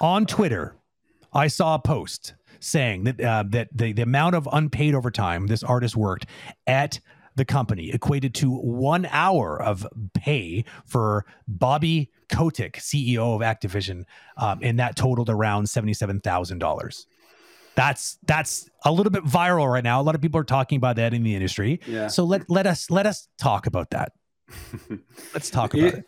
on Twitter, I saw a post saying that uh, that the, the amount of unpaid overtime this artist worked at the company equated to one hour of pay for Bobby Kotick, CEO of Activision, um, and that totaled around seventy-seven thousand dollars. That's that's a little bit viral right now. A lot of people are talking about that in the industry. Yeah. So let let us let us talk about that. Let's talk about it. it,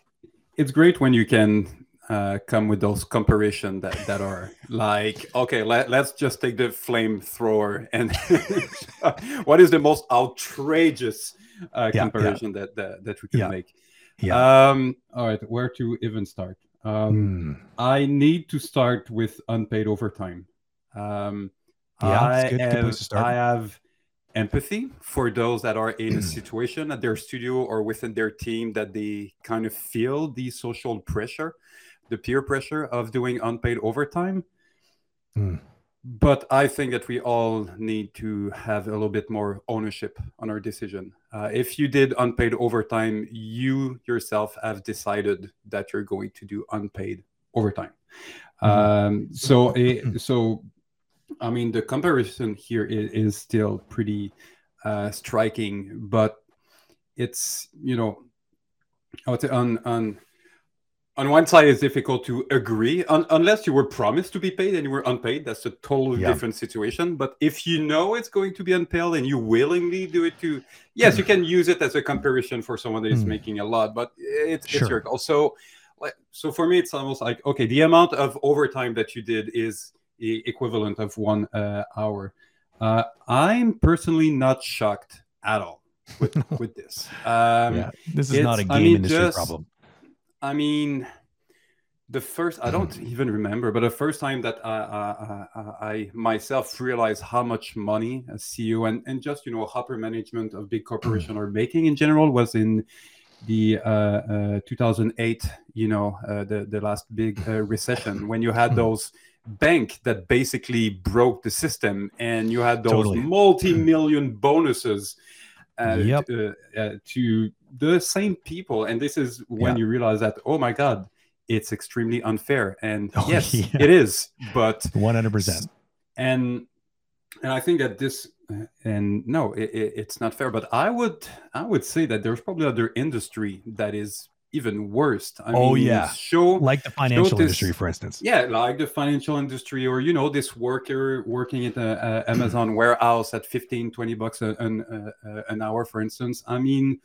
it's great when you can uh, come with those comparison that, that are like okay let, let's just take the flamethrower and what is the most outrageous uh, Yeah, comparison That, that that we can Yeah. make Yeah. um all right where to even start um Hmm. i need to start with unpaid overtime um Yeah, I good- good have, place to start. I have empathy for those that are in a situation at their studio or within their team that they kind of feel the social pressure, the peer pressure of doing unpaid overtime. Hmm. But I think that we all need to have a little bit more ownership on our decision. Uh, if you did unpaid overtime, you yourself have decided that you're going to do unpaid overtime. Mhm. Um, so, it, so I mean, the comparison here is, is still pretty uh, striking, but it's you know, I would say on on on one side it's difficult to agree un- unless you were promised to be paid and you were unpaid. That's a totally Yeah. different situation. But if you know it's going to be unpaid and you willingly do it to, yes, you can use it as a comparison for someone that is Mm. making a lot, but it's, Sure. it's your call. So, like, so for me, it's almost like okay, the amount of overtime that you did is the equivalent of one uh, hour. Uh, I'm personally not shocked at all with with this. Um, yeah. This is not a game I mean, industry just- problem. I mean, the first I don't even remember, but the first time that I, I, I, I myself realized how much money a CEO and, and just you know upper management of big corporation are making in general was in the uh, uh, 2008, you know, uh, the the last big uh, recession when you had those bank that basically broke the system and you had those Totally. multi-million bonuses uh, Yep. to, uh, to the same people and this is when Yeah. you realize that oh my god it's extremely unfair and Oh, yes yeah. it is but One hundred percent. and and i think that this and no it, it- it's not fair but i would i would say that there's probably other industry that is even worse I Oh, mean, yeah. show Like the financial this- industry, for instance. yeah, like the financial industry, or you know, this worker working at a, a Amazon warehouse at 15, 20 bucks a- an, an hour, for instance. I mean,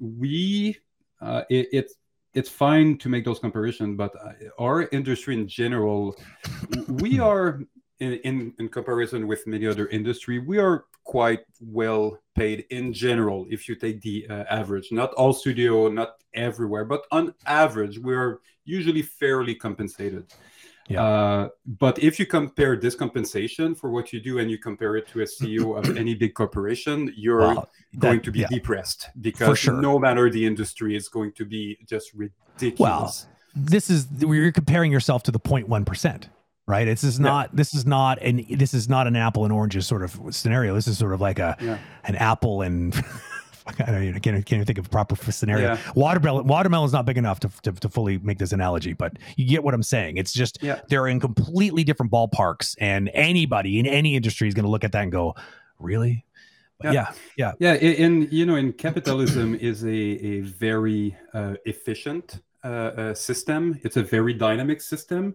we, uh, it, it's it's fine to make those comparisons, but uh, our industry in general, we are in, in in comparison with many other industry, we are quite well paid in general. If you take the uh, average, not all studio, not everywhere, but on average, we're usually fairly compensated. Yeah. Uh, but if you compare this compensation for what you do and you compare it to a CEO of any big corporation, you're Wow, going to be yeah. depressed because sure. no matter the industry is going to be just ridiculous. this is you're comparing yourself to the 0.1 percent right this is Yeah. not this is not an this is not an apple and oranges sort of scenario this is sort of like a Yeah. an apple and I don't even, I can't, can't even think of a proper scenario. Yeah. Watermelon, is not big enough to, to, to fully make this analogy, but you get what I'm saying. It's just Yeah. they're in completely different ballparks, and anybody in any industry is going to look at that and go, "Really?" Yeah, yeah, Yeah, in you know, in capitalism is a a very uh, efficient uh, uh, system. It's a very dynamic system.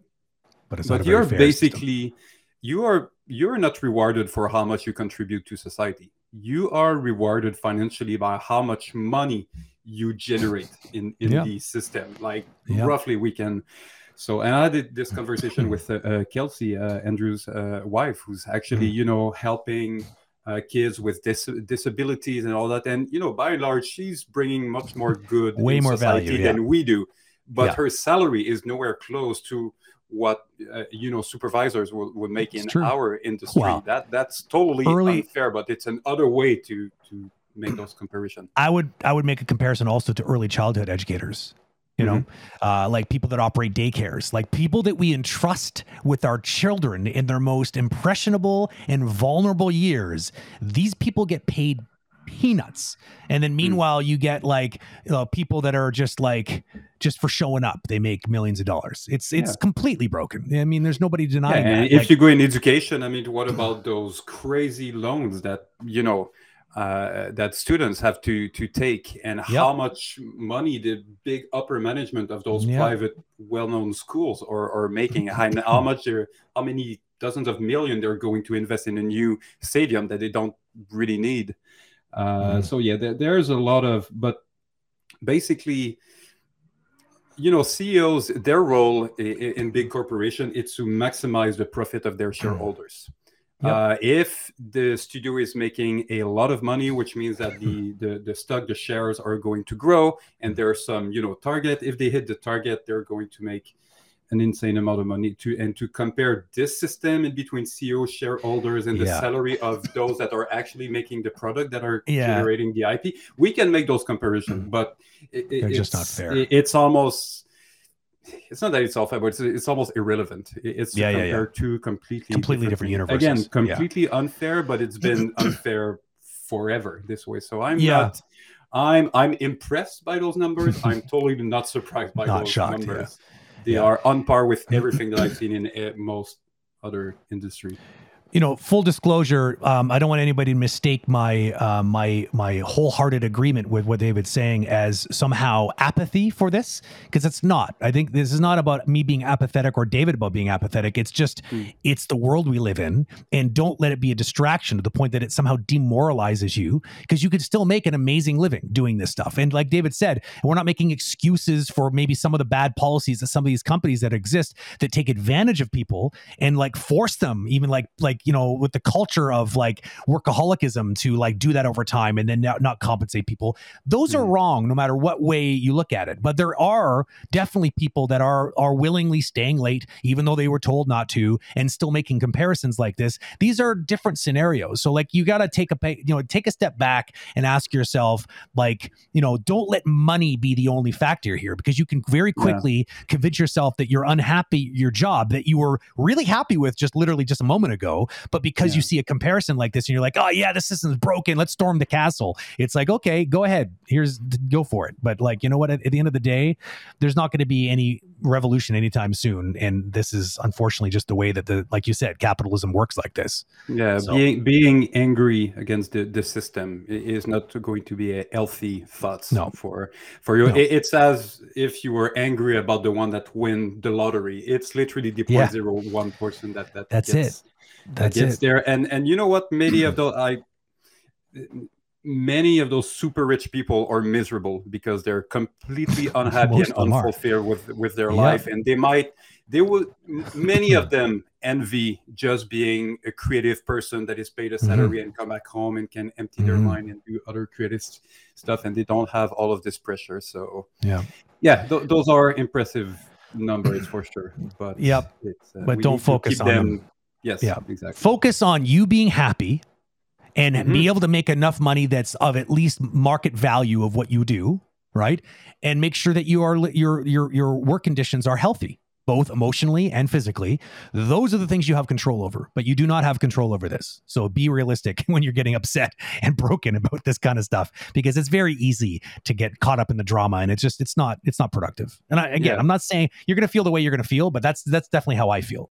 but it's not. but you're basically you are you're not rewarded for how much you contribute to society. You are rewarded financially by how much money you generate in in Yeah. the system. Like Yeah. roughly, we can. So, and I did this conversation with uh, uh, Kelsey, uh, Andrew's uh, wife, who's actually Mm. you know helping uh, kids with dis- disabilities and all that. And you know, by and large, she's bringing much more good, Way more society value, yeah. than we do. But her salary is nowhere close to what uh, you know supervisors will, would make It's in true. our industry. Wow. That that's totally Early- unfair, but it's another way to to make those comparisons. I would I would make a comparison also to early childhood educators. You know, uh, like people that operate daycares, like people that we entrust with our children in their most impressionable and vulnerable years. These people get paid peanuts. And then meanwhile, you get like know, people that are just like just for showing up, they make millions of dollars. It's it's Yeah. completely broken. I mean, there's nobody denying and that. if Like, you go in education, I mean, what about those crazy loans that you know uh, that students have to to take, and how much money the big upper management of those Yeah. private, well-known schools are, are making? How, how much they're, how many dozens of million they're going to invest in a new stadium that they don't really need? Uh, Mhm. So yeah, there, there's a lot of, but basically you know ceos their role in big corporation is to maximize the profit of their shareholders. Yep. uh, if the studio is making a lot of money which means that the, the the stock the shares are going to grow and there's some you know target if they hit the target they're going to make an insane amount of money to and to compare this system in between ceo shareholders and the Yeah. salary of those that are actually making the product that are Yeah. generating the ip we can make those comparisons mm-hmm. but it, They're just not fair. it- it's almost it's not that it's all fair, but it's, it's almost irrelevant. It- It's to Yeah, yeah, yeah. compare two completely Completely different things. universes. Again, Yeah. completely unfair, but it's been unfair forever this way. So I'm Yeah. not. I'm I'm impressed by those numbers. I'm totally not surprised by Not those shocked, yeah. They Yeah. are on par with everything that I've seen in uh, most other industry. You know, full disclosure, um, I don't want anybody to mistake my uh, my my wholehearted agreement with what David's saying as somehow apathy for this, because it's not. I think this is not about me being apathetic or David about being apathetic. It's just Mm. it's the world we live in, and don't let it be a distraction to the point that it somehow demoralizes you, because you could still make an amazing living doing this stuff. And like David said, we're not making excuses for maybe some of the bad policies that some of these companies that exist that take advantage of people and like force them even like like you know with the culture of like workaholicism to like do that over time and then not, not compensate people those are Mhm. wrong no matter what way you look at it but there are definitely people that are are willingly staying late even though they were told not to and still making comparisons like this these are different scenarios so like you got to take a pa- you know take a step back and ask yourself like you know don't let money be the only factor here because you can very Yeah. quickly convince yourself that you're unhappy your job that you were really happy with just literally just a moment ago but because you see a comparison like this and you're like oh yeah the system's broken let's storm the castle it's like okay go ahead here's go for it but like you know what at, at the end of the day there's not going to be any revolution anytime soon and this is unfortunately just the way that the like you said capitalism works like this Yeah, So- being being angry against the, the system is not going to be a healthy thought No. for for you. No. It- it's as if you were angry about the one that win the lottery. It's literally the Yeah. 0.01 person that that That's gets, that that's gets it there. And and you know what? Many of those I many of those super rich people are miserable because they're completely unhappy and them unfulfilled with with their Yeah. life and they might they will many of them envy just being a creative person that is paid a Mm-hmm. salary and come back home and can empty their Mhm. mind and do other creative stuff and they don't have all of this pressure so Yeah. yeah th- those are impressive numbers for sure but Yep. it's, uh, But don't focus on them. Yes Yeah. exactly focus on you being happy and Mhm. be able to make enough money that's of at least market value of what you do right and make sure that you are your your your work conditions are healthy both emotionally and physically those are the things you have control over but you do not have control over this so be realistic when you're getting upset and broken about this kind of stuff because it's very easy to get caught up in the drama and it's just it's not it's not productive and I, again Yeah. i'm not saying you're going to feel the way you're going to feel but that's that's definitely how i feel